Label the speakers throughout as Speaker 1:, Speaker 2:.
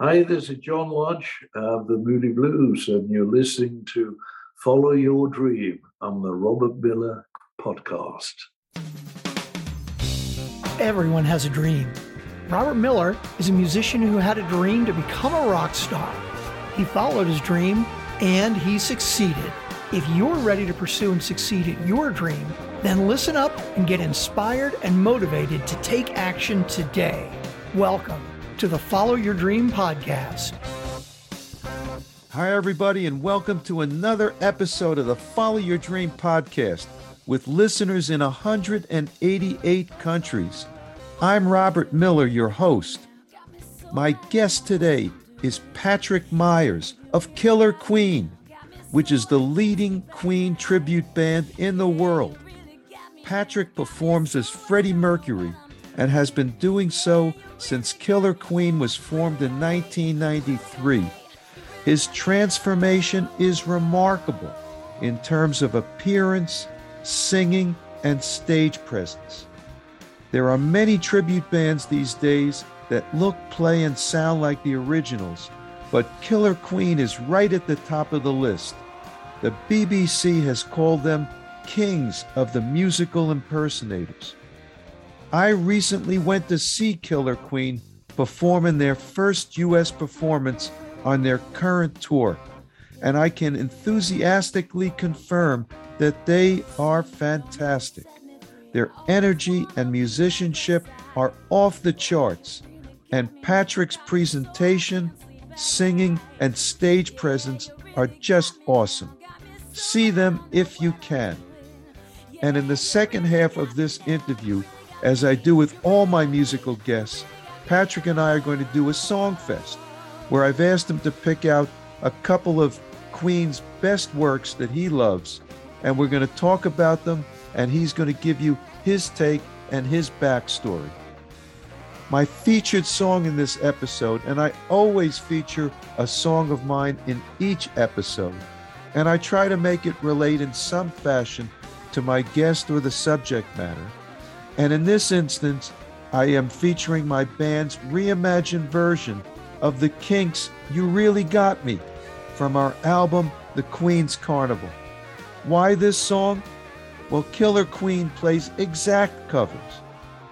Speaker 1: Hi, this is John Lodge of the Moody Blues, and you're listening to Follow Your Dream on the Robert Miller podcast.
Speaker 2: Everyone has a dream. Robert Miller is a musician who had a dream to become a rock star. He followed his dream and he succeeded. If you're ready to pursue and succeed at your dream, then listen up and get inspired and motivated to take action today. Welcome to the Follow Your Dream podcast.
Speaker 3: Hi, everybody, and welcome to another episode of the Follow Your Dream podcast with listeners in 188 countries. I'm Robert Miller, your host. My guest today is Patrick Myers of Killer Queen, which is the leading Queen tribute band in the world. Patrick performs as Freddie Mercury and has been doing so since Killer Queen was formed in 1993. His transformation is remarkable in terms of appearance, singing, and stage presence. There are many tribute bands these days that look, play, and sound like the originals, but Killer Queen is right at the top of the list. The BBC has called them kings of the musical impersonators. I recently went to see Killer Queen perform in their first U.S. performance on their current tour, and I can enthusiastically confirm that they are fantastic. Their energy and musicianship are off the charts, and Patrick's presentation, singing, and stage presence are just awesome. See them if you can. And in the second half of this interview, as I do with all my musical guests, Patrick and I are going to do a song fest where I've asked him to pick out a couple of Queen's best works that he loves, and we're going to talk about them, and he's going to give you his take and his backstory. My featured song in this episode, and I always feature a song of mine in each episode, and I try to make it relate in some fashion to my guest or the subject matter. And in this instance, I am featuring my band's reimagined version of the Kinks' You Really Got Me from our album The Queen's Carnival. Why this song? Well, Killer Queen plays exact covers.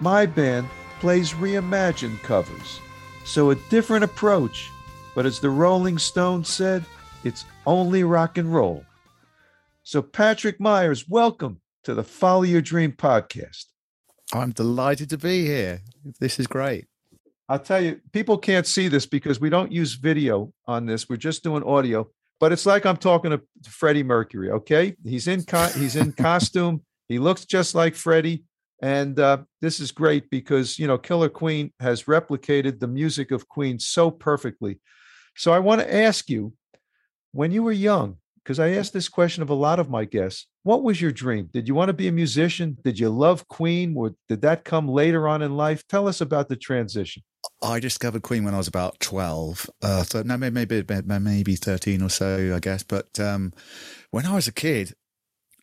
Speaker 3: My band plays reimagined covers. So a different approach, but as the Rolling Stones said, it's only rock and roll. So, Patrick Myers, welcome to the Follow Your Dream podcast.
Speaker 4: I'm delighted to be here. This is great.
Speaker 3: I'll tell you, people can't see this because we don't use video on this. We're just doing audio, but it's like I'm talking to Freddie Mercury. Okay, he's in co- he's in costume. He looks just like Freddie, and uh, this is great because you know Killer Queen has replicated the music of Queen so perfectly. So I want to ask you, when you were young, because I asked this question of a lot of my guests. What was your dream? Did you want to be a musician? Did you love Queen? Or did that come later on in life? Tell us about the transition.
Speaker 4: I discovered Queen when I was about twelve. Uh, so no, maybe maybe thirteen or so, I guess. But um, when I was a kid,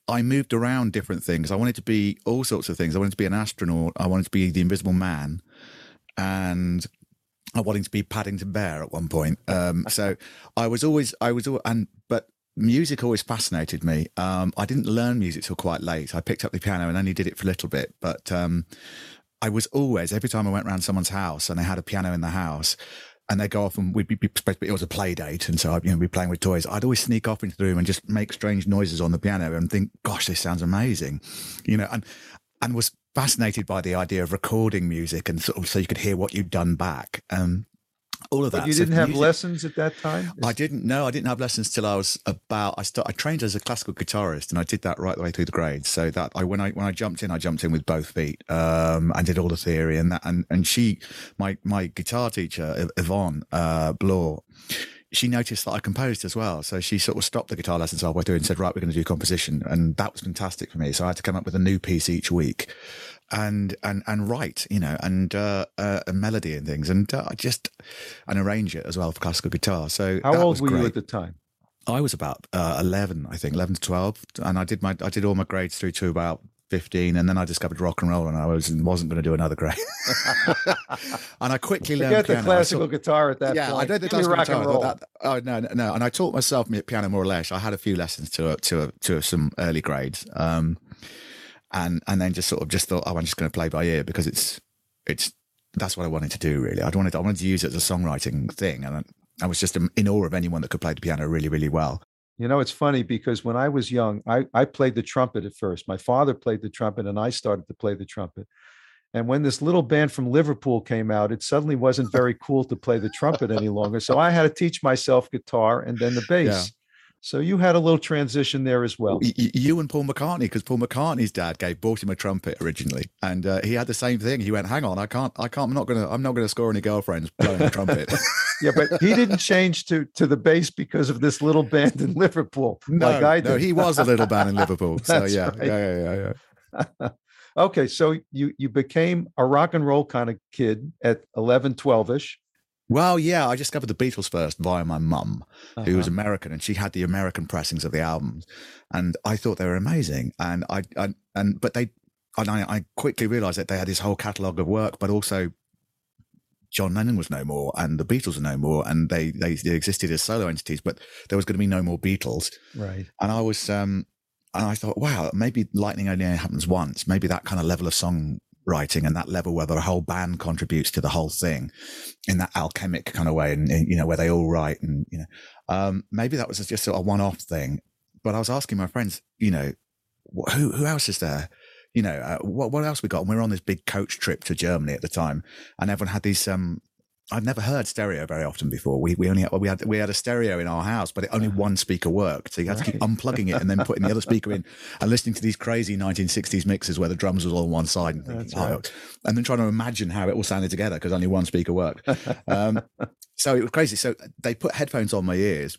Speaker 4: I moved around different things. I wanted to be all sorts of things. I wanted to be an astronaut. I wanted to be the Invisible Man, and I wanted to be Paddington Bear at one point. Um, so I was always, I was, and but music always fascinated me. Um, I didn't learn music till quite late. I picked up the piano and only did it for a little bit, but um, I was always every time I went around someone's house and they had a piano in the house. And they'd go off and we'd be, it was a play date. And so I'd you know, be playing with toys. I'd always sneak off into the room and just make strange noises on the piano and think, gosh, this sounds amazing. You know, and, and was fascinated by the idea of recording music and sort of so you could hear what you'd done back. Um, all of that.
Speaker 3: But you didn't so have music, lessons at that time.
Speaker 4: I didn't. No, I didn't have lessons till I was about. I start. I trained as a classical guitarist, and I did that right the way through the grades. So that I when I when I jumped in, I jumped in with both feet. Um, and did all the theory and that. And and she, my my guitar teacher Yvonne uh, Blore, she noticed that I composed as well. So she sort of stopped the guitar lessons halfway through and said, right, we're going to do composition. And that was fantastic for me. So I had to come up with a new piece each week and and and write, you know, and uh, uh, a melody and things, and uh, just and arrange it as well for classical guitar. So
Speaker 3: how old were great. you at the time?
Speaker 4: I was about uh, eleven, I think, eleven to twelve, and I did my I did all my grades through to about 15, and then I discovered rock and roll, and I was wasn't going to do another grade. and I quickly learned
Speaker 3: Forget the
Speaker 4: piano. I
Speaker 3: classical
Speaker 4: saw-
Speaker 3: guitar at that
Speaker 4: yeah,
Speaker 3: point.
Speaker 4: I don't think
Speaker 3: Give me
Speaker 4: classical
Speaker 3: rock
Speaker 4: guitar.
Speaker 3: and roll.
Speaker 4: that- oh no, no, no. And I taught myself piano more or less. I had a few lessons to to to some early grades, um, and and then just sort of just thought, oh, I'm just going to play by ear because it's it's that's what I wanted to do. Really, I wanted I wanted to use it as a songwriting thing, and I, was just in awe of anyone that could play the piano really, really well.
Speaker 3: You know, it's funny because when I was young, I, I played the trumpet at first. My father played the trumpet and I started to play the trumpet. And when this little band from Liverpool came out, it suddenly wasn't very cool to play the trumpet any longer. So I had to teach myself guitar and then the bass.
Speaker 4: Yeah.
Speaker 3: So you had a little transition there as well.
Speaker 4: You and Paul McCartney, because Paul McCartney's dad gave bought him a trumpet originally, and uh, he had the same thing. He went, "Hang on, I can't, I can't, I'm not gonna, I'm not gonna score any girlfriends playing the trumpet."
Speaker 3: Yeah, but he didn't change to to the bass because of this little band in Liverpool,
Speaker 4: no,
Speaker 3: like I did.
Speaker 4: no, he was a little band in Liverpool. so yeah,
Speaker 3: right.
Speaker 4: yeah, yeah, yeah, yeah.
Speaker 3: okay, so you you became a rock and roll kind of kid at 11, 12ish.
Speaker 4: Well, yeah, I discovered the Beatles first via my mum, who was
Speaker 3: Uh-huh.
Speaker 4: American, and she had the American pressings of the albums, and I thought they were amazing. And I, I and but they, and I, I quickly realised that they had this whole catalogue of work, but also John Lennon was no more, and the Beatles were no more, and they they, they existed as solo entities, but there was going to be no more Beatles.
Speaker 3: right.
Speaker 4: And I was, um, and I thought, wow, maybe lightning only happens once. Maybe that kind of level of songwriting and that level where the whole band contributes to the whole thing in that alchemic kind of way, and, and, you know where they all write, and you know, um, maybe that was just a one-off thing. But I was asking my friends, you know, wh- who who else is there? You know, uh, what what else we got? And we were on this big coach trip to Germany at the time, and everyone had these um. I'd never heard stereo very often before. We we only had, we had we had a stereo in our house, but it only one speaker worked. So you had to keep unplugging it and then putting the other speaker in, and listening to these crazy 1960s mixes where the drums was all on one side, and, thinking, "Oh,"
Speaker 3: right.
Speaker 4: and then trying to imagine how it all sounded together because only one speaker worked. Um, so it was crazy. So they put headphones on my ears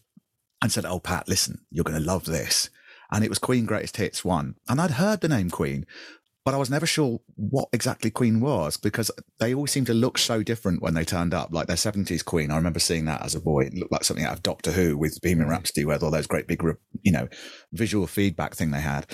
Speaker 4: and said, "Oh, Pat, listen, you're going to love this." And it was Queen Greatest Hits one, and I'd heard the name Queen, but I was never sure what exactly Queen was because they always seemed to look so different when they turned up. Like their seventies Queen, I remember seeing that as a boy. It looked like something out of Doctor Who with Bohemian mm. Rhapsody, with all those great big, you know, visual feedback thing they had,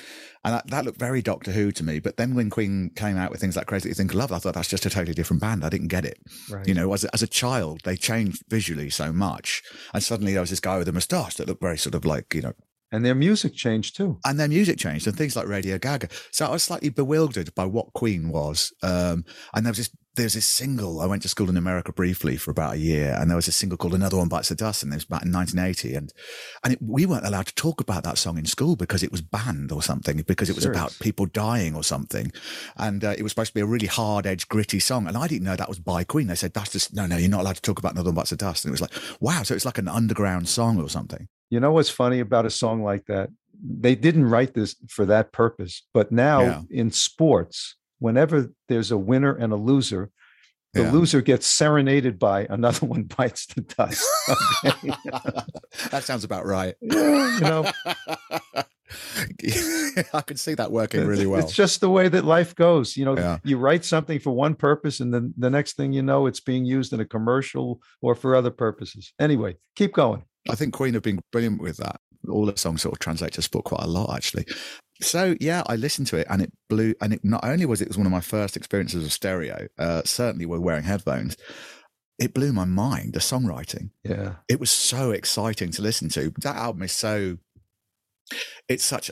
Speaker 4: and that, that looked very Doctor Who to me. But then when Queen came out with things like Crazy Thing Love, I thought that's just a totally different band. I didn't get it.
Speaker 3: Right.
Speaker 4: You know, as a, as a child, they changed visually so much, and suddenly there was this guy with a moustache that looked very sort of like you know
Speaker 3: and their music changed too.
Speaker 4: and their music changed and things like Radio Gaga. So I was slightly bewildered by what Queen was. Um, and there was this, there's this single. I went to school in America briefly for about a year, and there was a single called "Another One Bites the Dust," and it was about in 1980. And and it, we weren't allowed to talk about that song in school because it was banned or something, because it was about people dying or something, and uh, it was supposed to be a really hard edged, gritty song. And I didn't know that was by Queen. They said that's just no, no, you're not allowed to talk about "Another One Bites the Dust." And it was like, wow, so it's like an underground song or something.
Speaker 3: You know what's funny about a song like that? They didn't write this for that purpose, but now
Speaker 4: Yeah.
Speaker 3: in sports, whenever there's a winner and a loser, the
Speaker 4: Yeah.
Speaker 3: loser gets serenaded by another one bites the dust. Okay?
Speaker 4: that sounds about right.
Speaker 3: Yeah, you know,
Speaker 4: I could see that working really well.
Speaker 3: It's just the way that life goes. You know,
Speaker 4: Yeah.
Speaker 3: you write something for one purpose, and then the next thing you know, it's being used in a commercial or for other purposes. Anyway, keep going.
Speaker 4: I think Queen have been brilliant with that. All the songs sort of translate to sport quite a lot, actually. So yeah, I listened to it and it blew. And it not only was it was one of my first experiences of stereo. Uh, certainly, we're wearing headphones. It blew my mind. The songwriting.
Speaker 3: Yeah.
Speaker 4: It was so exciting to listen to. That album is so. It's such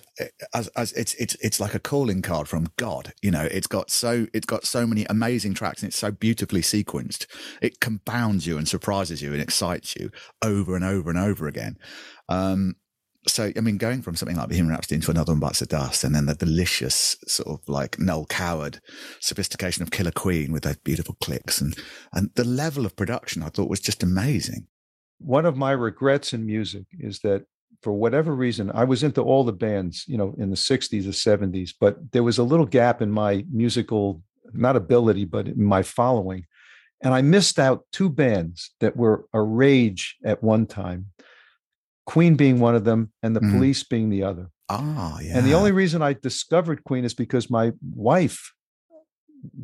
Speaker 4: as as it's it's it's like a calling card from God. You know, it's got so it's got so many amazing tracks and it's so beautifully sequenced. It compounds you and surprises you and excites you over and over and over again. Um, so I mean, going from something like Bohemian Rhapsody into another one bites the dust, and then the delicious sort of like Noel Coward sophistication of Killer Queen with those beautiful clicks and and the level of production I thought was just amazing.
Speaker 3: One of my regrets in music is that for whatever reason, I was into all the bands, you know, in the 60s or 70s, but there was a little gap in my musical, not ability, but in my following. And I missed out two bands that were a rage at one time Queen being one of them, and the
Speaker 4: Mhm.
Speaker 3: police being the other.
Speaker 4: Ah, yeah.
Speaker 3: And the only reason I discovered Queen is because my wife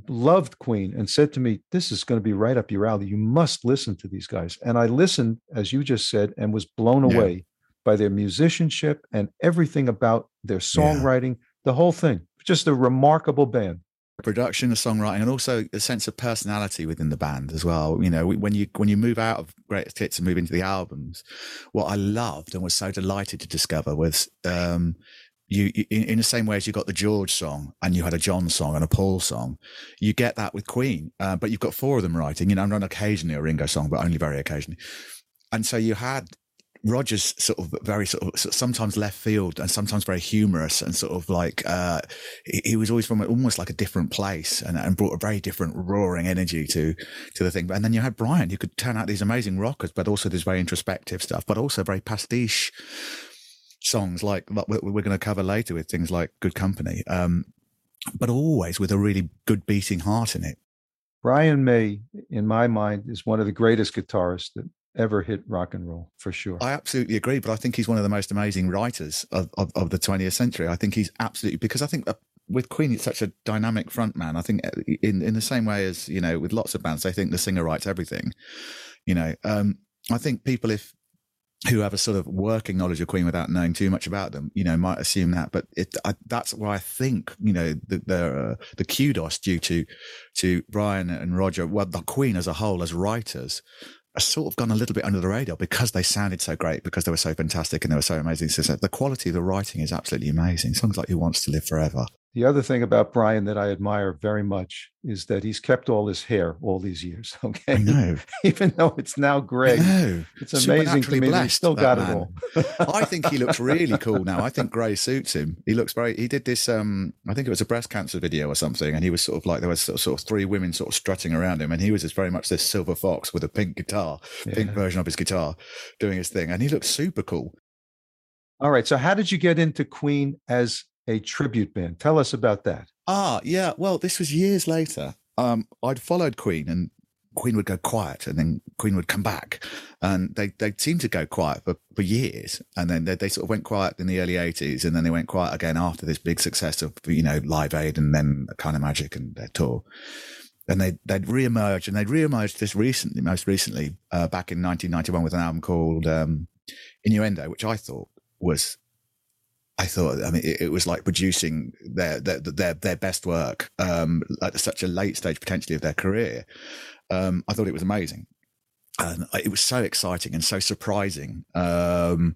Speaker 3: loved Queen and said to me, This is going to be right up your alley. You must listen to these guys. And I listened, as you just said, and was blown
Speaker 4: Yeah.
Speaker 3: away by their musicianship and everything about their songwriting, the whole thing. just a remarkable band
Speaker 4: production, the songwriting, and also a sense of personality within the band as well. You know, when you when you move out of greatest hits and move into the albums, what I loved and was so delighted to discover was um, you, in, in, the same way as you got the George song and you had a John song and a Paul song, you get that with Queen, uh, but you've got four of them writing. You know, not occasionally a Ringo song, but only very occasionally. And so you had Roger's sort of very sort of sometimes left field and sometimes very humorous and sort of like uh, he, he, was always from almost like a different place and, and, brought a very different roaring energy to to the thing. And then you had Brian, who could turn out these amazing rockers, but also this very introspective stuff, but also very pastiche songs like, like we're going to cover later with things like Good Company, um, but always with a really good beating heart in it.
Speaker 3: Brian May, in my mind, is one of the greatest guitarists that ever hit rock and roll for sure.
Speaker 4: I absolutely agree, but I think he's one of the most amazing writers of, of, of the 20th century. I think he's absolutely because I think with Queen, it's such a dynamic frontman. I think uh, in in the same way as you know with lots of bands, they think the singer writes everything. You know, um, I think people if who have a sort of working knowledge of Queen without knowing too much about them, you know, might assume that. But it, I, that's why I think, you know, the the, uh, the kudos due to to Brian and Roger, well, the Queen as a whole, as writers, sort of gone a little bit under the radar because they sounded so great, because they were so fantastic and they were so amazing. So the quality of the writing is absolutely amazing. Songs like Who Wants to Live Forever
Speaker 3: the other thing about Brian that I admire very much is that he's kept all his hair all these years. Okay,
Speaker 4: I know.
Speaker 3: even though it's now gray, it's amazing to me that he still got man.
Speaker 4: it all. I think he looks really cool now. I think grey suits him. He looks very. He did this. Um, I think it was a breast cancer video or something, and he was sort of like there was sort of, sort of three women sort of strutting around him, and he was just very much this silver fox with a pink guitar, yeah. pink version of his guitar, doing his thing, and he looked super cool.
Speaker 3: All right. So, how did you get into Queen as a tribute band. Tell us about that.
Speaker 4: Ah, yeah. Well, this was years later. Um, I'd followed Queen and Queen would go quiet and then Queen would come back. And they, they seemed to go quiet for, for years. And then they, they sort of went quiet in the early 80s and then they went quiet again after this big success of, you know, Live Aid and then Kind of Magic and their tour. And they, they'd re-emerged and they'd re-emerged this recently, most recently, uh, back in 1991 with an album called, um, Innuendo, which I thought was I thought, I mean, it, it, was like producing their their their, their best work um, at such a late stage, potentially of their career. Um, I thought it was amazing, and it was so exciting and so surprising. Um,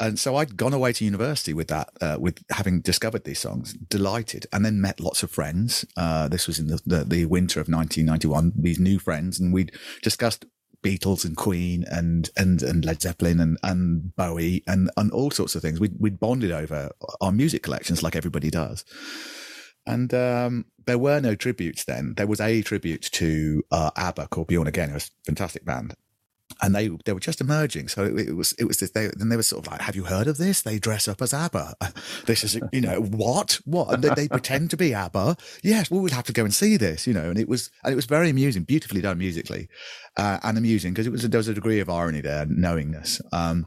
Speaker 4: and so I'd gone away to university with that, uh, with having discovered these songs, delighted, and then met lots of friends. Uh, this was in the, the, the winter of 1991. These new friends, and we'd discussed Beatles and Queen and and and Led Zeppelin and and Bowie and and all sorts of things. We we bonded over our music collections like everybody does. And um, there were no tributes then. There was a tribute to uh, ABBA called Bjorn Again. It was a fantastic band and they they were just emerging. So it, it was it was this. They, then they were sort of like, "Have you heard of this? They dress up as ABBA. This is you know what what and they, they, pretend to be ABBA. Yes, well, we'd have to go and see this. You know, and it was and it was very amusing, beautifully done musically, uh, and amusing because it was there was a degree of irony there, knowingness. Um,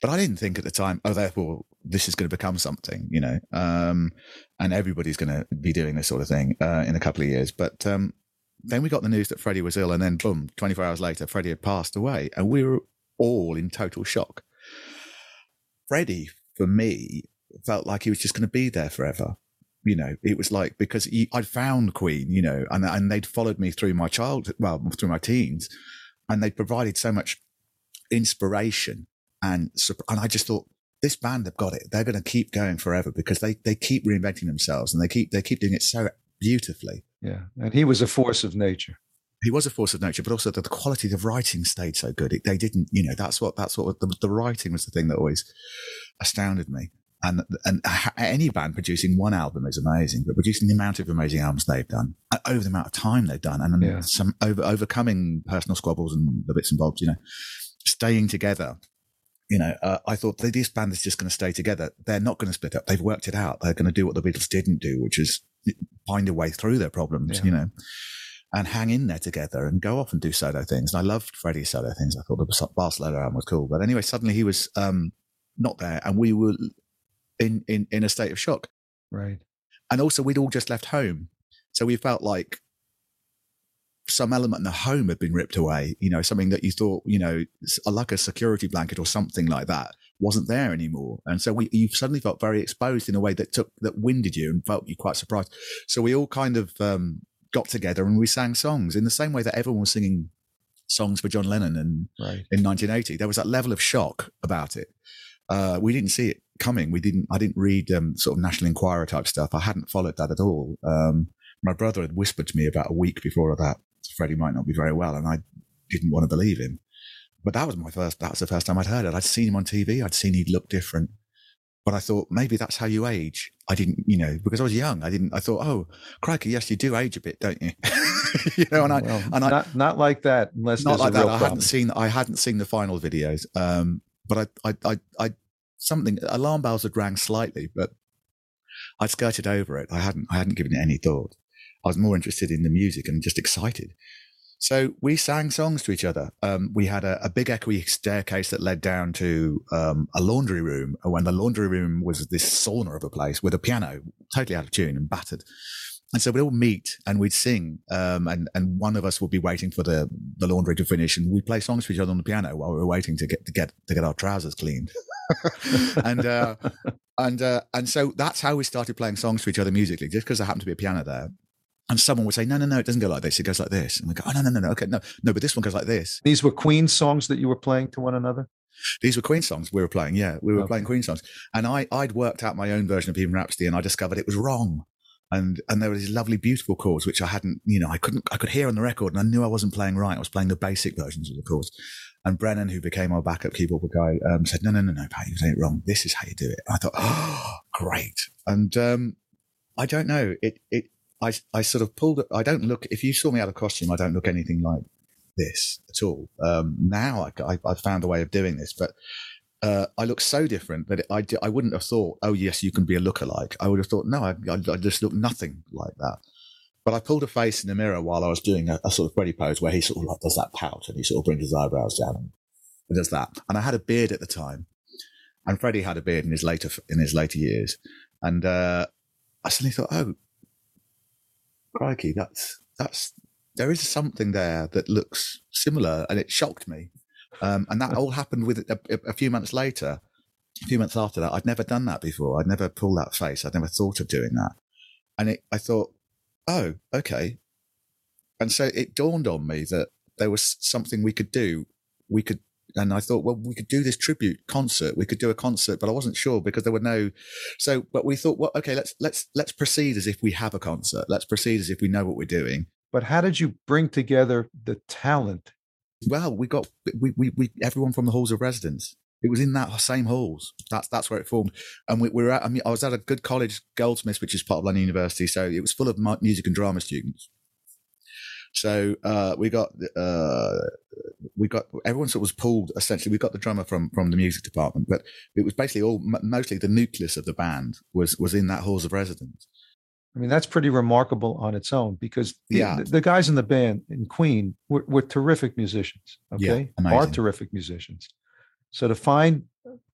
Speaker 4: but I didn't think at the time, oh, therefore this is going to become something, you know, um, and everybody's going to be doing this sort of thing uh, in a couple of years. But um, then we got the news that Freddie was ill, and then boom, 24 hours later, Freddie had passed away, and we were all in total shock. Freddie, for me, felt like he was just going to be there forever. You know, it was like because he, I'd found Queen, you know, and and they'd followed me through my childhood, well, through my teens, and they provided so much inspiration and and I just thought this band have got it. They're going to keep going forever because they they keep reinventing themselves and they keep they keep doing it so beautifully.
Speaker 3: Yeah, and he was a force of nature.
Speaker 4: He was a force of nature, but also the, the quality of the writing stayed so good. It, they didn't, you know, that's what that's what the, the writing was the thing that always astounded me. And and any band producing one album is amazing, but producing the amount of amazing albums they've done over the amount of time they've done, and yeah. some over overcoming personal squabbles and the bits and bobs, you know, staying together you know, uh, I thought this band is just going to stay together. They're not going to split up. They've worked it out. They're going to do what the Beatles didn't do, which is find a way through their problems, yeah. you know, and hang in there together and go off and do solo things. And I loved Freddie's solo things. I thought the Barcelona album was cool. But anyway, suddenly he was um, not there and we were in, in, in a state of shock.
Speaker 3: Right.
Speaker 4: And also we'd all just left home. So we felt like some element in the home had been ripped away, you know, something that you thought, you know, like a security blanket or something like that wasn't there anymore. And so we, you suddenly felt very exposed in a way that took, that winded you and felt you quite surprised. So we all kind of, um, got together and we sang songs in the same way that everyone was singing songs for John Lennon and
Speaker 3: Right.
Speaker 4: in 1980. There was that level of shock about it. Uh, we didn't see it coming. We didn't. I didn't read um, sort of National Enquirer type stuff. I hadn't followed that at all. Um, my brother had whispered to me about a week before that Freddie might not be very well, and I didn't want to believe him. But that was my first. That was the first time I'd heard it. I'd seen him on TV. I'd seen he'd look different. But I thought maybe that's how you age. I didn't, you know, because I was young. I didn't. I thought, oh, crikey, yes, you do age a bit, don't you? you know, and I
Speaker 3: Well,
Speaker 4: and I
Speaker 3: not not like that unless
Speaker 4: not like that. I
Speaker 3: problem.
Speaker 4: hadn't seen. I hadn't seen the final videos. Um, but I, I, I, I, something alarm bells had rang slightly, but I'd skirted over it. I hadn't. I hadn't given it any thought. I was more interested in the music and just excited. So we sang songs to each other. Um, we had a, a big echoey staircase that led down to um, a laundry room. When the laundry room was this sauna of a place with a piano, totally out of tune and battered. And so we'd all meet and we'd sing, um, and and one of us would be waiting for the the laundry to finish, and we'd play songs for each other on the piano while we were waiting to get to get to get our trousers cleaned. and uh, and uh, and so that's how we started playing songs to each other musically, just because there happened to be a piano there. And someone would say, "No, no, no, it doesn't go like this. It goes like this." And we go, "Oh, no, no, no, no. Okay, no, no, but this one goes like this."
Speaker 3: These were Queen songs that you were playing to one another.
Speaker 4: These were Queen songs we were playing. Yeah, we were
Speaker 3: Okay.
Speaker 4: playing Queen songs, and I I'd worked out my own version of Bohemian Rhapsody, and I discovered it was wrong. And and there were these lovely, beautiful chords which I hadn't, you know, I couldn't, I could hear on the record, and I knew I wasn't playing right. I was playing the basic versions of the chords. And Brennan, who became our backup keyboard guy, um, said, "No, no, no, no, Pat, you're doing it wrong. This is how you do it." And I thought, "Oh, great!" And um, I don't know, it it I I sort of pulled. I don't look. If you saw me out of costume, I don't look anything like this at all. Um, now I, I, I've found a way of doing this, but uh, I look so different that I I wouldn't have thought, oh, yes, you can be a lookalike. I would have thought, no, I, I, I just look nothing like that. But I pulled a face in the mirror while I was doing a, a sort of Freddie pose where he sort of like does that pout and he sort of brings his eyebrows down and he does that. And I had a beard at the time, and Freddie had a beard in his later in his later years, and uh, I suddenly thought, oh, crikey, that's that's there is something there that looks similar, and it shocked me. Um, and that all happened with a, a, a few months later. A few months after that, I'd never done that before. I'd never pulled that face. I'd never thought of doing that. And it, I thought, oh, okay. And so it dawned on me that there was something we could do. We could, and I thought, well, we could do this tribute concert. We could do a concert, but I wasn't sure because there were no. So, but we thought, well, okay, let's let's let's proceed as if we have a concert. Let's proceed as if we know what we're doing.
Speaker 3: But how did you bring together the talent?
Speaker 4: Well, we got we we, we everyone from the halls of residence. It was in that same halls. That's that's where it formed. And we, we were at. I mean, I was at a good college, Goldsmiths, which is part of London University. So it was full of music and drama students. So uh, we got uh, we got everyone sort of was pulled. Essentially, we got the drummer from from the music department, but it was basically all mostly the nucleus of the band was was in that halls of residence.
Speaker 3: I mean, that's pretty remarkable on its own because the,
Speaker 4: Yeah.
Speaker 3: the, the guys in the band in Queen were, were terrific musicians.
Speaker 4: Yeah,
Speaker 3: Okay, are terrific musicians. So to find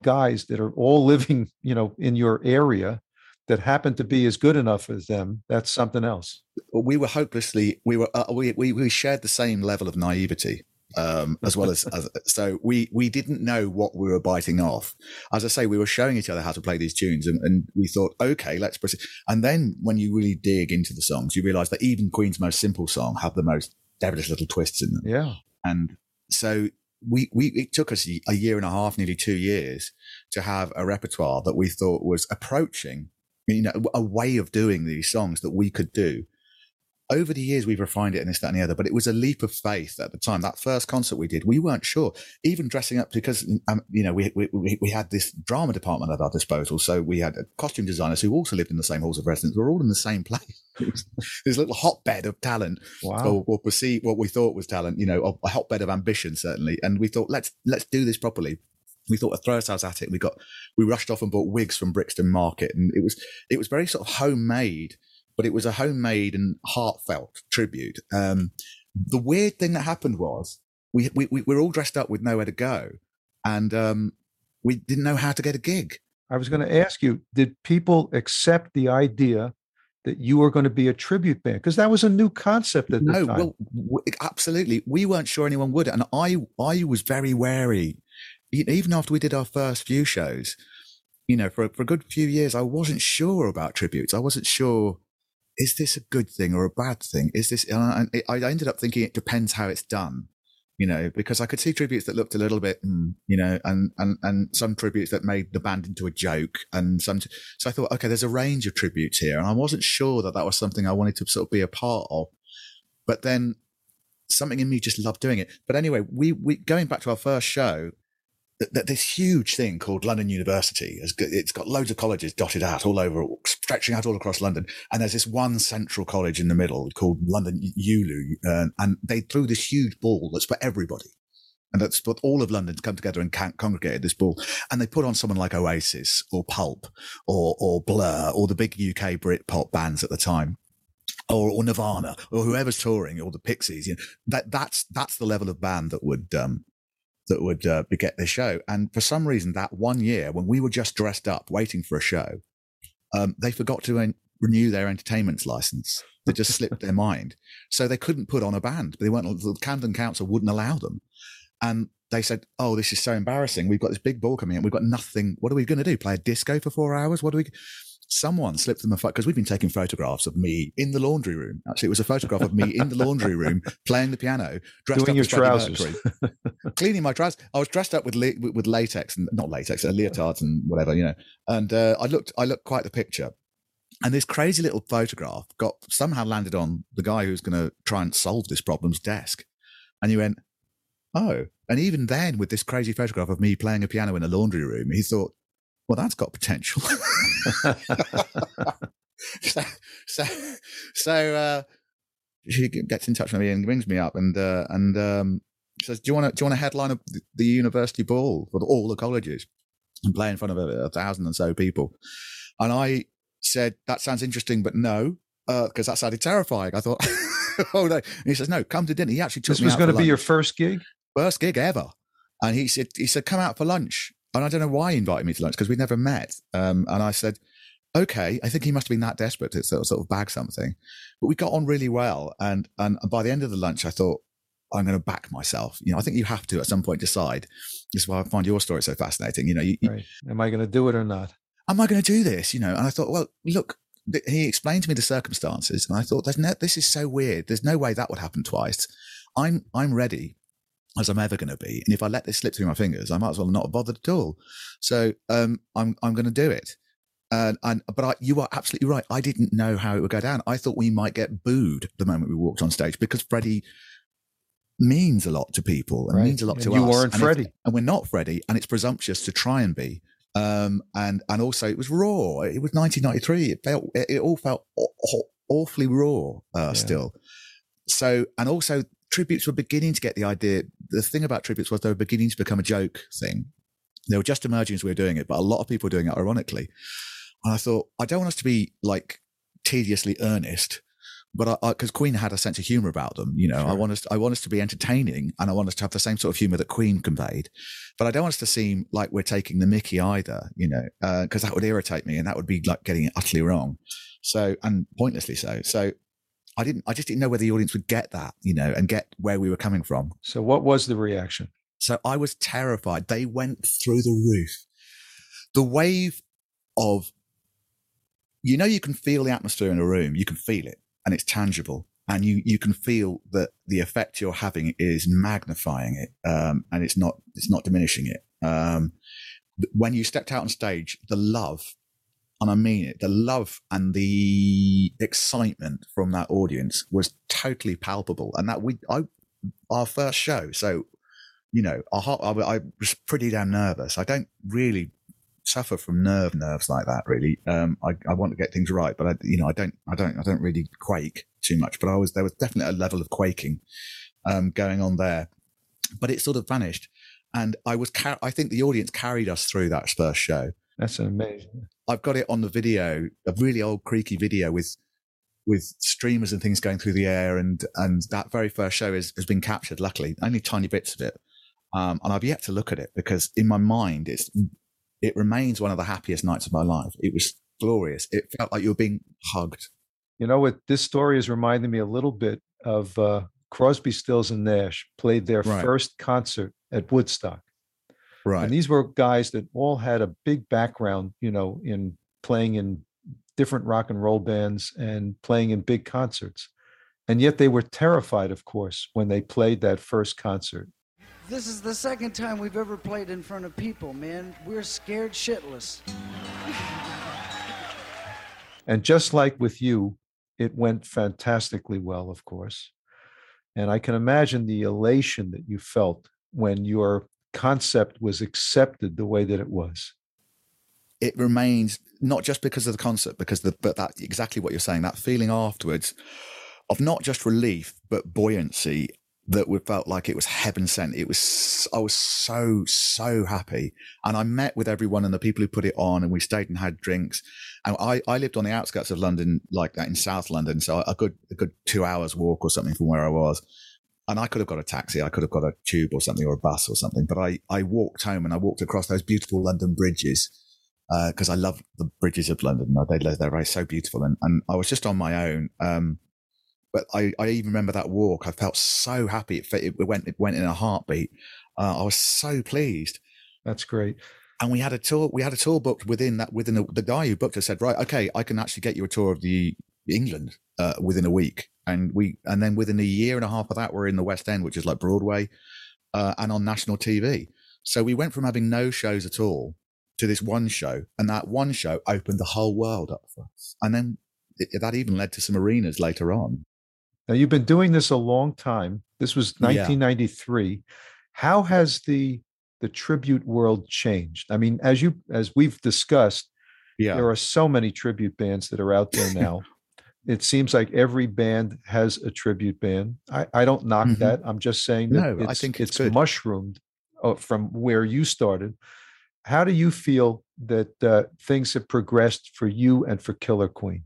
Speaker 3: guys that are all living, you know, in your area that happened to be as good enough as them, that's something else.
Speaker 4: we were hopelessly we were uh, we, we we shared the same level of naivety um as well as, as so we we didn't know what we were biting off as i say we were showing each other how to play these tunes and, and we thought okay let's proceed and then when you really dig into the songs you realize that even queen's most simple song have the most devilish little twists in them
Speaker 3: Yeah.
Speaker 4: and so we, we it took us a year and a half, nearly two years, to have a repertoire that we thought was approaching, you know, a way of doing these songs that we could do. Over the years, we've refined it and this, that, and the other, but it was a leap of faith at the time. That first concert we did, we weren't sure. Even dressing up because, um, you know, we, we we had this drama department at our disposal, so we had costume designers who also lived in the same halls of residence. We're all in the same place. This little hotbed of talent
Speaker 3: Wow.
Speaker 4: or, or perceive what we thought was talent, you know, a hotbed of ambition, certainly. And we thought, let's let's do this properly. We thought of throw ourselves at it. We got we rushed off and bought wigs from Brixton Market, and it was it was very sort of homemade, but it was a homemade and heartfelt tribute. Um, the weird thing that happened was we we we were all dressed up with nowhere to go, and um, we didn't know how to get a gig.
Speaker 3: I was going to ask you, did people accept the idea that you were going to be a tribute band? Because that was a new concept at the time.
Speaker 4: no, well, w- absolutely. We weren't sure anyone would, and I I was very wary even after we did our first few shows, you know, for for a good few years, I wasn't sure about tributes. I wasn't sure is this a good thing or a bad thing? Is this? And I, I ended up thinking it depends how it's done you know, because I could see tributes that looked a little bit, mm, you know, and, and, and some tributes that made the band into a joke and some, so I thought, okay, there's a range of tributes here. And I wasn't sure that that was something I wanted to sort of be a part of, but then something in me just loved doing it. But anyway, we, we, going back to our first show, that this huge thing called London University. It's got loads of colleges dotted out all over, stretching out all across London. And there's this one central college in the middle called London ULU. Uh, and they threw this huge ball that's for everybody. And that's what all of London to come together and congregate at this ball. And they put on someone like Oasis or Pulp or, or Blur or the big UK Britpop bands at the time. Or, or Nirvana, or whoever's touring, or the Pixies, you know, that that's that's the level of band that would um, that would uh, beget this show. And for some reason, that one year when we were just dressed up waiting for a show, um, they forgot to en- renew their entertainment's license. They just slipped their mind. So they couldn't put on a band. But they weren't, the Camden Council wouldn't allow them. And they said, Oh, this is so embarrassing. We've got this big ball coming in. We've got nothing. What are we going to do? Play a disco for four hours? What do we? Someone slipped them a photo because we've been taking photographs of me in the laundry room. Actually, it was a photograph of me in the laundry room playing the piano,
Speaker 3: dressed Doing up your trousers,
Speaker 4: cleaning my trousers. I was dressed up with la- with latex and not latex, uh, leotards and whatever, you know. And uh, I looked, I looked quite the picture. And this crazy little photograph got somehow landed on the guy who's going to try and solve this problem's desk. And he went, "Oh!" And even then, with this crazy photograph of me playing a piano in a laundry room, he thought, well, that's got potential. so, so, so uh, she gets in touch with me and brings me up and uh, and um, says, "Do you want to do you want to headline a, the university ball for all the colleges and play in front of a, a thousand and so people?" And I said, "That sounds interesting, but no." Because uh, that sounded terrifying. I thought, oh no. And he says, no, come to dinner. He actually took me.
Speaker 3: this was going
Speaker 4: to
Speaker 3: be your first gig,
Speaker 4: first gig ever. And he said, he said, come out for lunch and I don't know why he invited me to lunch because we'd never met. Um, and I said, okay, I think he must have been that desperate to sort of, sort of bag something. But we got on really well. And, and by the end of the lunch, I thought, I'm going to back myself. You know, I think you have to at some point decide. This is why I find your story so fascinating. You know, you,
Speaker 3: right. am I going to do it or not?
Speaker 4: Am I going to do this? You know, and I thought, well, look, he explained to me the circumstances, and I thought, there's no, this is so weird. There's no way that would happen twice. I'm, I'm ready as I'm ever going to be. And if I let this slip through my fingers, I might as well not have bothered at all. So um, I'm I'm going to do it. And, and but I, you are absolutely right. I didn't know how it would go down. I thought we might get booed the moment we walked on stage because Freddie means a lot to people and right. means a lot
Speaker 3: and
Speaker 4: to
Speaker 3: you
Speaker 4: us.
Speaker 3: You weren't
Speaker 4: and
Speaker 3: Freddie,
Speaker 4: and we're not Freddie, and it's presumptuous to try and be. Um, and and also it was raw. It was 1993. It felt it, it all felt awfully raw uh, yeah. still. So and also tributes were beginning to get the idea. The thing about tributes was they were beginning to become a joke thing. They were just emerging as we were doing it, but a lot of people were doing it ironically. And I thought, I don't want us to be like tediously earnest, but I, because Queen had a sense of humor about them, you know, sure. I want us, I want us to be entertaining, and I want us to have the same sort of humor that Queen conveyed. But I don't want us to seem like we're taking the Mickey either, you know, because uh, that would irritate me, and that would be like getting it utterly wrong. So, and pointlessly so. So I didn't, I just didn't know whether the audience would get that, you know, and get where we were coming from.
Speaker 3: So what was the reaction?
Speaker 4: So I was terrified. They went through the roof. The wave of, you know, you can feel the atmosphere in a room. You can feel it and it's tangible. And you, you can feel that the effect you're having is magnifying it. Um, and it's not, it's not diminishing it. Um, when you stepped out on stage, the love and I mean it, the love and the excitement from that audience was totally palpable. And that we, I, our first show. So, you know, I, I was pretty damn nervous. I don't really suffer from nerve nerves like that, really. Um, I, I want to get things right, but I, you know, I don't, I don't, I don't really quake too much, but I was, there was definitely a level of quaking, um, going on there, but it sort of vanished. And I was, car- I think the audience carried us through that first show.
Speaker 3: That's amazing.
Speaker 4: I've got it on the video, a really old creaky video with with streamers and things going through the air, and and that very first show is, has been captured. Luckily, only tiny bits of it, um, and I've yet to look at it because in my mind, it's it remains one of the happiest nights of my life. It was glorious. It felt like you were being hugged.
Speaker 3: You know what? This story is reminding me a little bit of uh, Crosby, Stills, and Nash played their right. first concert at Woodstock Right. And these were guys that all had a big background, you know, in playing in different rock and roll bands and playing in big concerts. And yet they were terrified, of course, when they played that first concert.
Speaker 5: This is the second time we've ever played in front of people, man. We're scared shitless.
Speaker 3: and just like with you, it went fantastically well, of course. And I can imagine the elation that you felt when your concept was accepted the way that it was.
Speaker 4: It remains not just because of the concept, because the but that exactly what you're saying, that feeling afterwards of not just relief but buoyancy that we felt like it was heaven sent. It was, I was so, so happy. And I met with everyone and the people who put it on and we stayed and had drinks. And I, I lived on the outskirts of London, like that in South London. So a good, a good two hours walk or something from where I was. And I could have got a taxi. I could have got a tube or something or a bus or something. But I, I walked home and I walked across those beautiful London bridges because uh, I love the bridges of London. They, they're very so beautiful. And, and I was just on my own. Um, but I, I even remember that walk. I felt so happy. It, it went it went in a heartbeat. Uh, I was so pleased.
Speaker 3: That's great.
Speaker 4: And we had a tour. We had a tour booked within that. Within a, the guy who booked us said, "Right, okay, I can actually get you a tour of the England uh, within a week." And we and then within a year and a half of that, we're in the West End, which is like Broadway, uh, and on national TV. So we went from having no shows at all to this one show, and that one show opened the whole world up for us. And then it, that even led to some arenas later on.
Speaker 3: Now you've been doing this a long time. This was 1993. Yeah. How has the the tribute world changed? I mean, as you as we've discussed, yeah. there are so many tribute bands that are out there now. It seems like every band has a tribute band. I, I don't knock mm-hmm. that. I'm just saying that no, I think it's, it's mushroomed uh, from where you started. How do you feel that uh, things have progressed for you and for Killer Queen?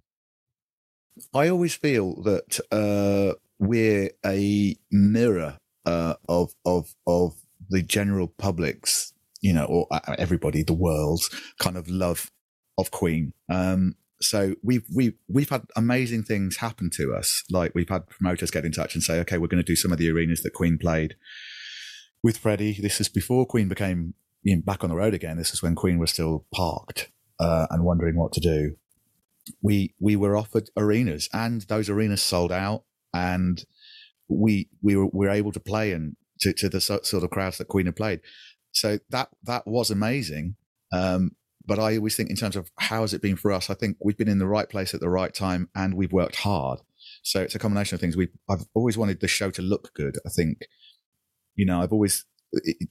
Speaker 4: I always feel that uh, we're a mirror uh, of of of the general public's, you know, or uh, everybody, the world's kind of love of Queen. Um, so we've we've we've had amazing things happen to us. Like we've had promoters get in touch and say, okay, we're going to do some of the arenas that Queen played with Freddie. This is before Queen became you know, back on the road again. This is when Queen was still parked uh, and wondering what to do we we were offered arenas, and those arenas sold out, and we we were, we were able to play and to, to the sort of crowds that Queen had played. So that that was amazing. Um, but I always think in terms of how has it been for us, I think we've been in the right place at the right time, and we've worked hard. So it's a combination of things. We I've always wanted the show to look good. I think, you know, I've always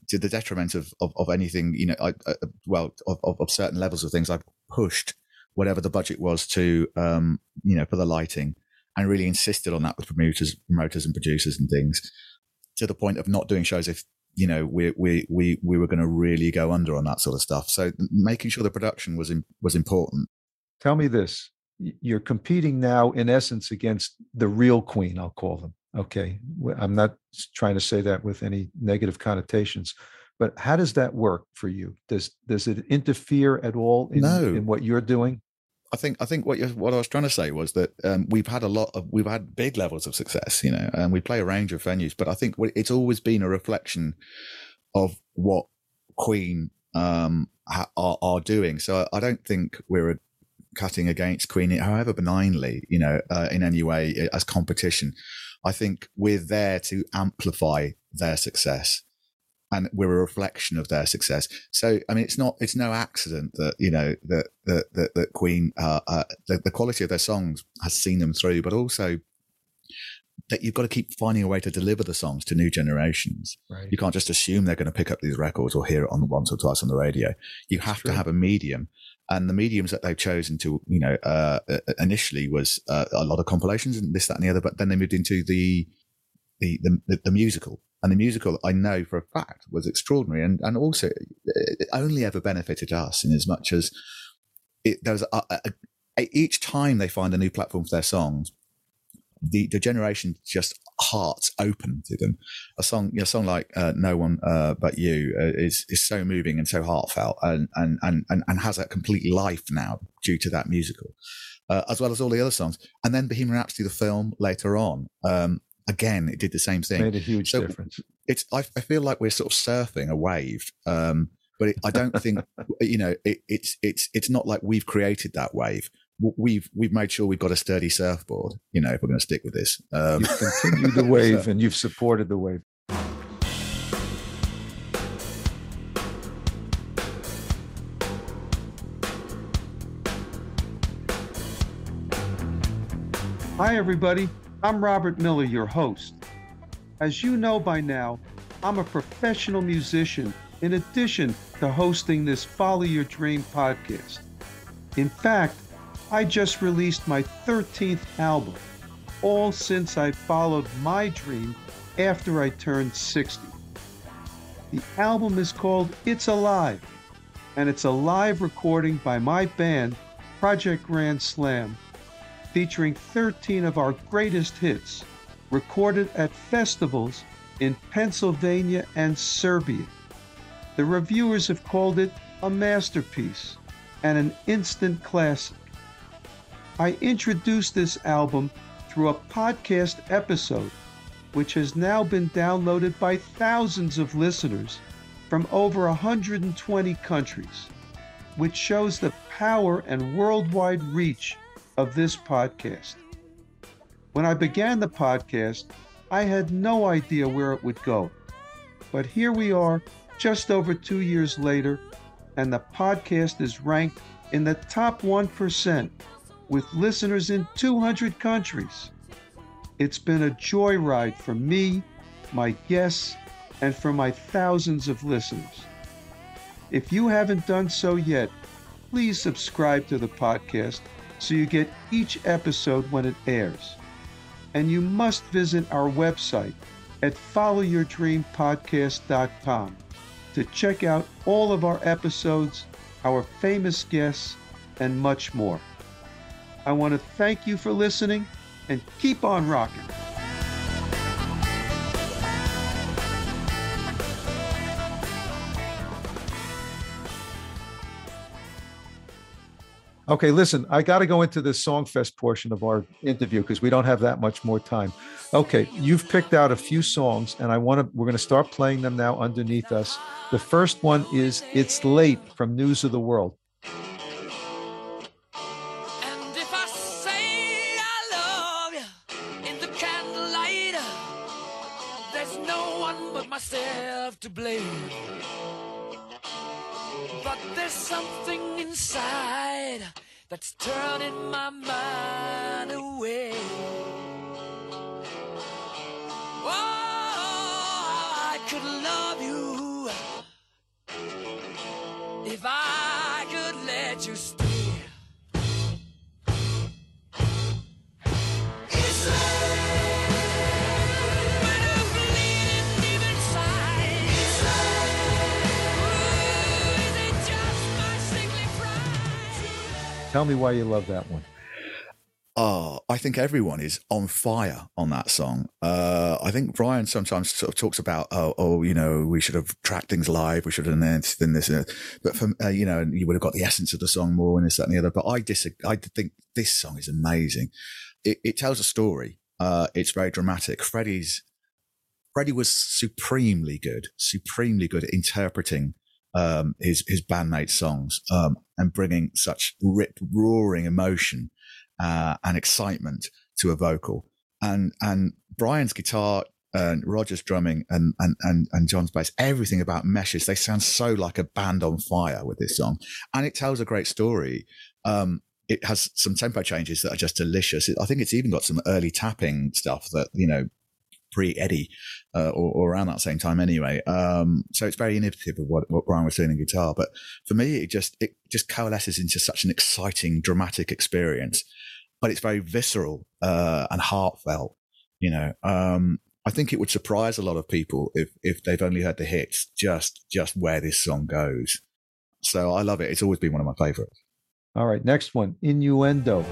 Speaker 4: to the detriment of, of, of anything, you know, I, uh, well, of, of, certain levels of things, I've pushed whatever the budget was to, um, you know, for the lighting and really insisted on that with promoters, promoters and producers and things to the point of not doing shows if, you know, we, we, we, we were going to really go under on that sort of stuff. So making sure the production was, in, was important.
Speaker 3: Tell me this. You're competing now in essence against the real queen, I'll call them. Okay. I'm not trying to say that with any negative connotations, but how does that work for you? Does does it interfere at all in, no. in what you're doing?
Speaker 4: I think I think what you, what I was trying to say was that um, we've had a lot of we've had big levels of success, you know, and we play a range of venues. But I think it's always been a reflection of what Queen um, are, are, doing. So I don't think we're cutting against Queen, however benignly, you know, uh, in any way as competition. I think we're there to amplify their success and we're a reflection of their success. So, I mean, it's not, it's no accident that, you know, that, that, that, that Queen, uh, uh, the, the quality of their songs has seen them through, but also that you've got to keep finding a way to deliver the songs to new generations. Right. You can't just assume they're going to pick up these records or hear it on once or twice on the radio. You have to have a medium. And the mediums that they've chosen to, you know, uh, uh, initially was uh, a lot of compilations and this, that, and the other, but then they moved into the, the, the, the musical and the musical, I know for a fact, was extraordinary and, and also it only ever benefited us in as much as it, there was a, a, a, each time they find a new platform for their songs, the, the generation just hearts open to them. A song, a song like uh, "No One uh, But You" uh, is is so moving and so heartfelt, and and and and, has a complete life now due to that musical, uh, as well as all the other songs. And then Bohemian Rhapsody, the film, later on, um, again, it did the same thing.
Speaker 6: Made a huge
Speaker 4: So-
Speaker 6: difference.
Speaker 4: It's I, I feel like we're sort of surfing a wave, um, but it, I don't think you know it, it's it's it's not like we've created that wave. We've we've made sure we've got a sturdy surfboard. You know, if we're going to stick with this. Um,
Speaker 6: You've continued the wave and you've supported the wave. Hi, everybody. I'm Robert Miller, your host. As you know by now, I'm a professional musician in addition to hosting this Follow Your Dream podcast. In fact, I just released my 13th album, all since I followed my dream after I turned 60. The album is called It's Alive, and it's a live recording by my band, Project Grand Slam, featuring 13 of our greatest hits, recorded at festivals in Pennsylvania and Serbia. The reviewers have called it a masterpiece and an instant classic. I introduced this album through a podcast episode, which has now been downloaded by thousands of listeners from over 120 countries, which shows the power and worldwide reach of this podcast. When I began the podcast, I had no idea where it would go. But here we are, just over two years later, and the podcast is ranked in the top 1% with listeners in 200 countries. It's been a joyride for me, my guests, and for my thousands of listeners. If you haven't done so yet, please subscribe to the podcast so you get each episode when it airs. And you must visit our website at followyourdreampodcast.com to check out all of our episodes, our famous guests, and much more. I want to thank you for listening and keep on rocking. Okay, listen, I got to go into the Songfest portion of our interview because we don't have that much more time. Okay, you've picked out a few songs, and I want to. We're going to start playing them now underneath us. The first one is "It's Late" from News of the World.
Speaker 7: And if I say I love in the candlelight, uh, there's no one but myself to blame. But there's something inside that's turning my mind away. Oh, I could love you if I
Speaker 6: Tell me why you love that one.
Speaker 4: Oh, I think everyone is on fire on that song. Uh, I think Brian sometimes sort of talks about, oh, oh, you know, we should have tracked things live. We should have done this, done this. uh, But from, uh, you know, you would have got the essence of the song more and this, that, and the other. But I disagree. I think this song is amazing. It, it tells a story. Uh, it's very dramatic. Freddie's, Freddie was supremely good, supremely good at interpreting um, his his bandmate songs um, and bringing such rip, roaring emotion uh, and excitement to a vocal. And and Brian's guitar and Roger's drumming and, and and and John's bass, everything about meshes. They sound so like a band on fire with this song, and it tells a great story. Um, it has some tempo changes that are just delicious. I think it's even got some early tapping stuff that you know pre Eddie uh, or, or around that same time anyway. Um, so it's very innovative of what, what Brian was doing in guitar. But for me, it just it just coalesces into such an exciting, dramatic experience. But it's very visceral uh, and heartfelt. You know, um, I think it would surprise a lot of people if if they've only heard the hits, just just where this song goes. So I love it. It's always been one of my favorites.
Speaker 6: All right, next one, Innuendo.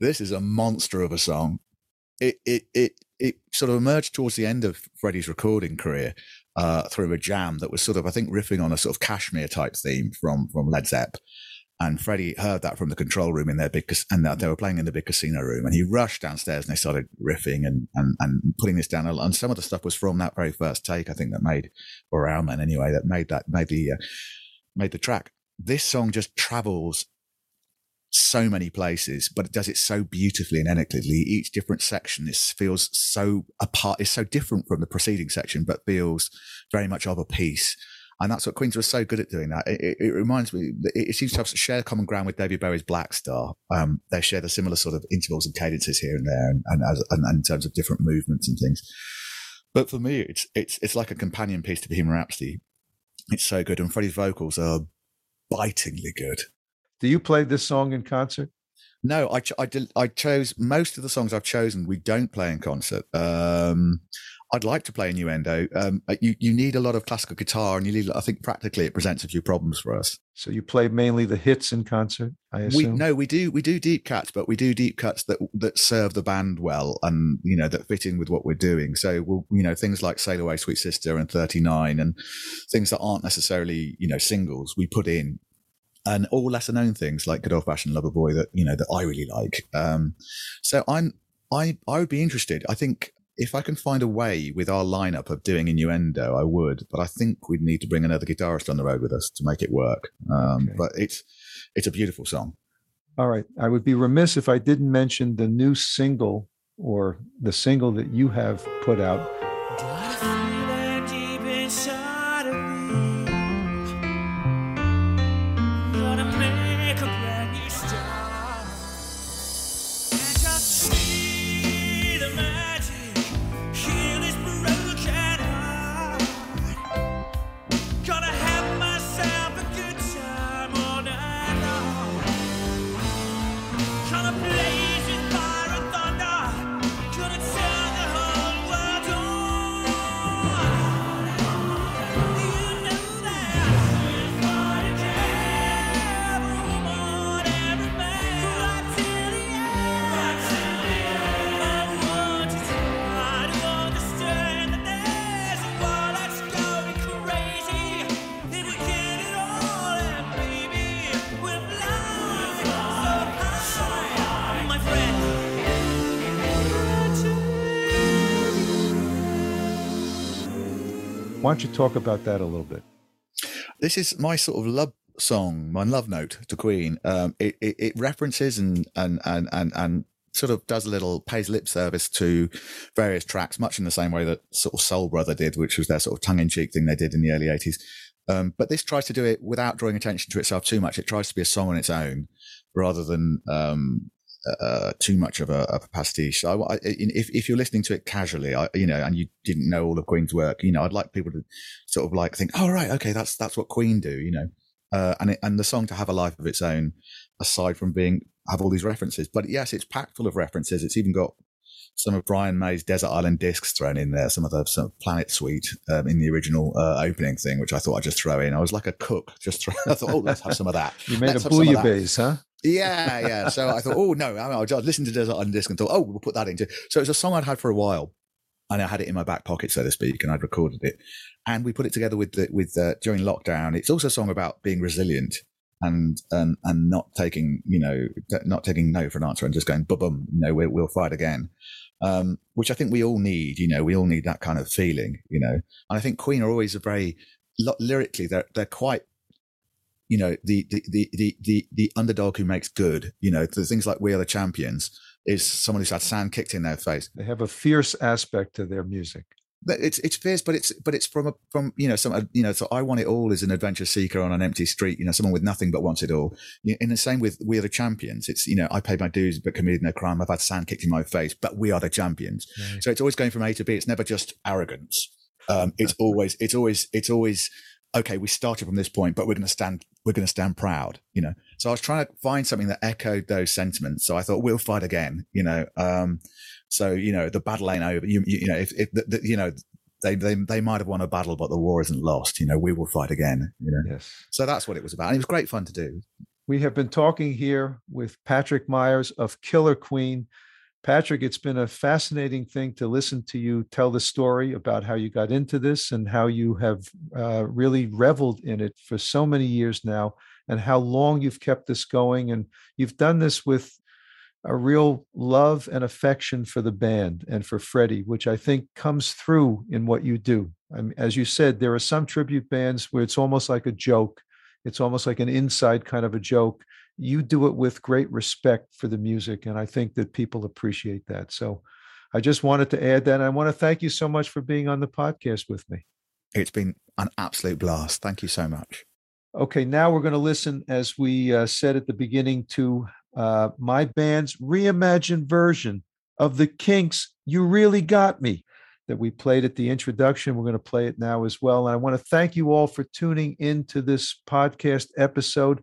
Speaker 4: This is a monster of a song. It it it it sort of emerged towards the end of Freddie's recording career uh, through a jam that was sort of I think riffing on a sort of Kashmir type theme from from Led Zepp. And Freddie heard that from the control room in their big, and they were playing in the big casino room. And he rushed downstairs and they started riffing and, and, and putting this down. And some of the stuff was from that very first take, I think, that made, or around then anyway, that made that, made the, uh, made the track. This song just travels so many places, but it does it so beautifully and elegantly. Each different section is feels so apart, is so different from the preceding section, but feels very much of a piece. And that's what Queens was so good at doing that. It, it, it reminds me, it, it, seems to have share common ground with David Bowie's Blackstar. Um, they share the similar sort of intervals and cadences here and there, and, and, as, and, and in terms of different movements and things. But for me, it's it's it's like a companion piece to Bohemian Rhapsody. It's so good, and Freddie's vocals are bitingly good.
Speaker 3: Do you play this song in concert?
Speaker 4: No, I, I, I chose most of the songs I've chosen. We don't play in concert. Um, I'd like to play innuendo. Um, you you need a lot of classical guitar, and you need. I think practically it presents a few problems for us.
Speaker 3: So you play mainly the hits in concert. I assume.
Speaker 4: We, no, we do we do deep cuts, but we do deep cuts that that serve the band well, and you know that fit in with what we're doing. So we'll you know things like "Sail Away, Sweet Sister" and "39," and things that aren't necessarily you know singles. We put in and all lesser known things like good old fashioned lover boy that you know that I really like. Um, so I'm I I would be interested. I think if I can find a way with our lineup of doing innuendo, I would. But I think we'd need to bring another guitarist on the road with us to make it work. Um, okay. But it's it's a beautiful song.
Speaker 3: All right, I would be remiss if I didn't mention the new single or the single that you have put out Why don't you talk about that a little bit?
Speaker 4: This is my sort of love song, my love note to Queen. Um, it, it, it, references and, and, and, and, and sort of does a little, pays lip service to various tracks, much in the same way that sort of Soul Brother did, which was their sort of tongue in cheek thing they did in the early 80s. Um, but this tries to do it without drawing attention to itself too much. It tries to be a song on its own rather than um, uh, too much of a, of a pastiche. So I, if, if you're listening to it casually, I, you know, and you didn't know all of Queen's work, you know, I'd like people to sort of like think, oh, right, okay, that's, that's what Queen do, you know, uh, and it, and the song to have a life of its own, aside from being, have all these references. But yes, it's packed full of references. It's even got some of Brian May's Desert Island Discs thrown in there, some of the some Planet Suite um, in the original uh, opening thing, which I thought I'd just throw in. I was like a cook, just throw, I thought, oh, let's have some of that.
Speaker 3: You made
Speaker 4: let's
Speaker 3: a bouillabaisse, huh?
Speaker 4: Yeah, yeah. So I thought, oh no, I, I listened to Desert Island Disc and thought, oh, we'll put that into. So it's a song I'd had for a while, and I had it in my back pocket, so to speak, and I'd recorded it, and we put it together with the, with uh, during lockdown. It's also a song about being resilient and and and not taking you know not taking no for an answer and just going boom, boom, know, we'll, we'll fight again. Um, which I think we all need. You know, we all need that kind of feeling. You know, and I think Queen are always a very lyrically they're they're quite you know, the, the, the, the, the, the underdog who makes good, you know, the things like We Are the Champions is someone who's had sand kicked in their face.
Speaker 3: They have a fierce aspect to their music.
Speaker 4: It's it's fierce, but it's but it's from a from you know some you know so I want it all as an adventure seeker on an empty street, you know, someone with nothing but wants it all. In the same with We Are the Champions, it's you know I paid my dues but committed no crime. I've had sand kicked in my face, but we are the champions. Right. So it's always going from A to B. It's never just arrogance. Um, it's always it's always it's always okay, we started from this point, but we're going to stand, we're going to stand proud, you know? So I was trying to find something that echoed those sentiments. So I thought we'll fight again, you know? Um, so, you know, the battle ain't over. You, you, you know, if, if the, the, you know, they, they, they might have won a battle, but the war isn't lost. You know, we will fight again, you know?
Speaker 3: Yes.
Speaker 4: So that's what it was about. And it was great fun to do.
Speaker 3: We have been talking here with Patrick Myers of Killer Queen. Patrick, it's been a fascinating thing to listen to you tell the story about how you got into this and how you have uh, really reveled in it for so many years now, and how long you've kept this going. And you've done this with a real love and affection for the band and for Freddie, which I think comes through in what you do. I mean, as you said, there are some tribute bands where it's almost like a joke, it's almost like an inside kind of a joke. You do it with great respect for the music, and I think that people appreciate that. So I just wanted to add that. I want to thank you so much for being on the podcast with me.
Speaker 4: It's been an absolute blast. Thank you so much.
Speaker 3: Okay, now we're going to listen, as we uh, said at the beginning, to uh, my band's reimagined version of the Kinks' You Really Got Me that we played at the introduction. We're going to play it now as well. And I want to thank you all for tuning into this podcast episode.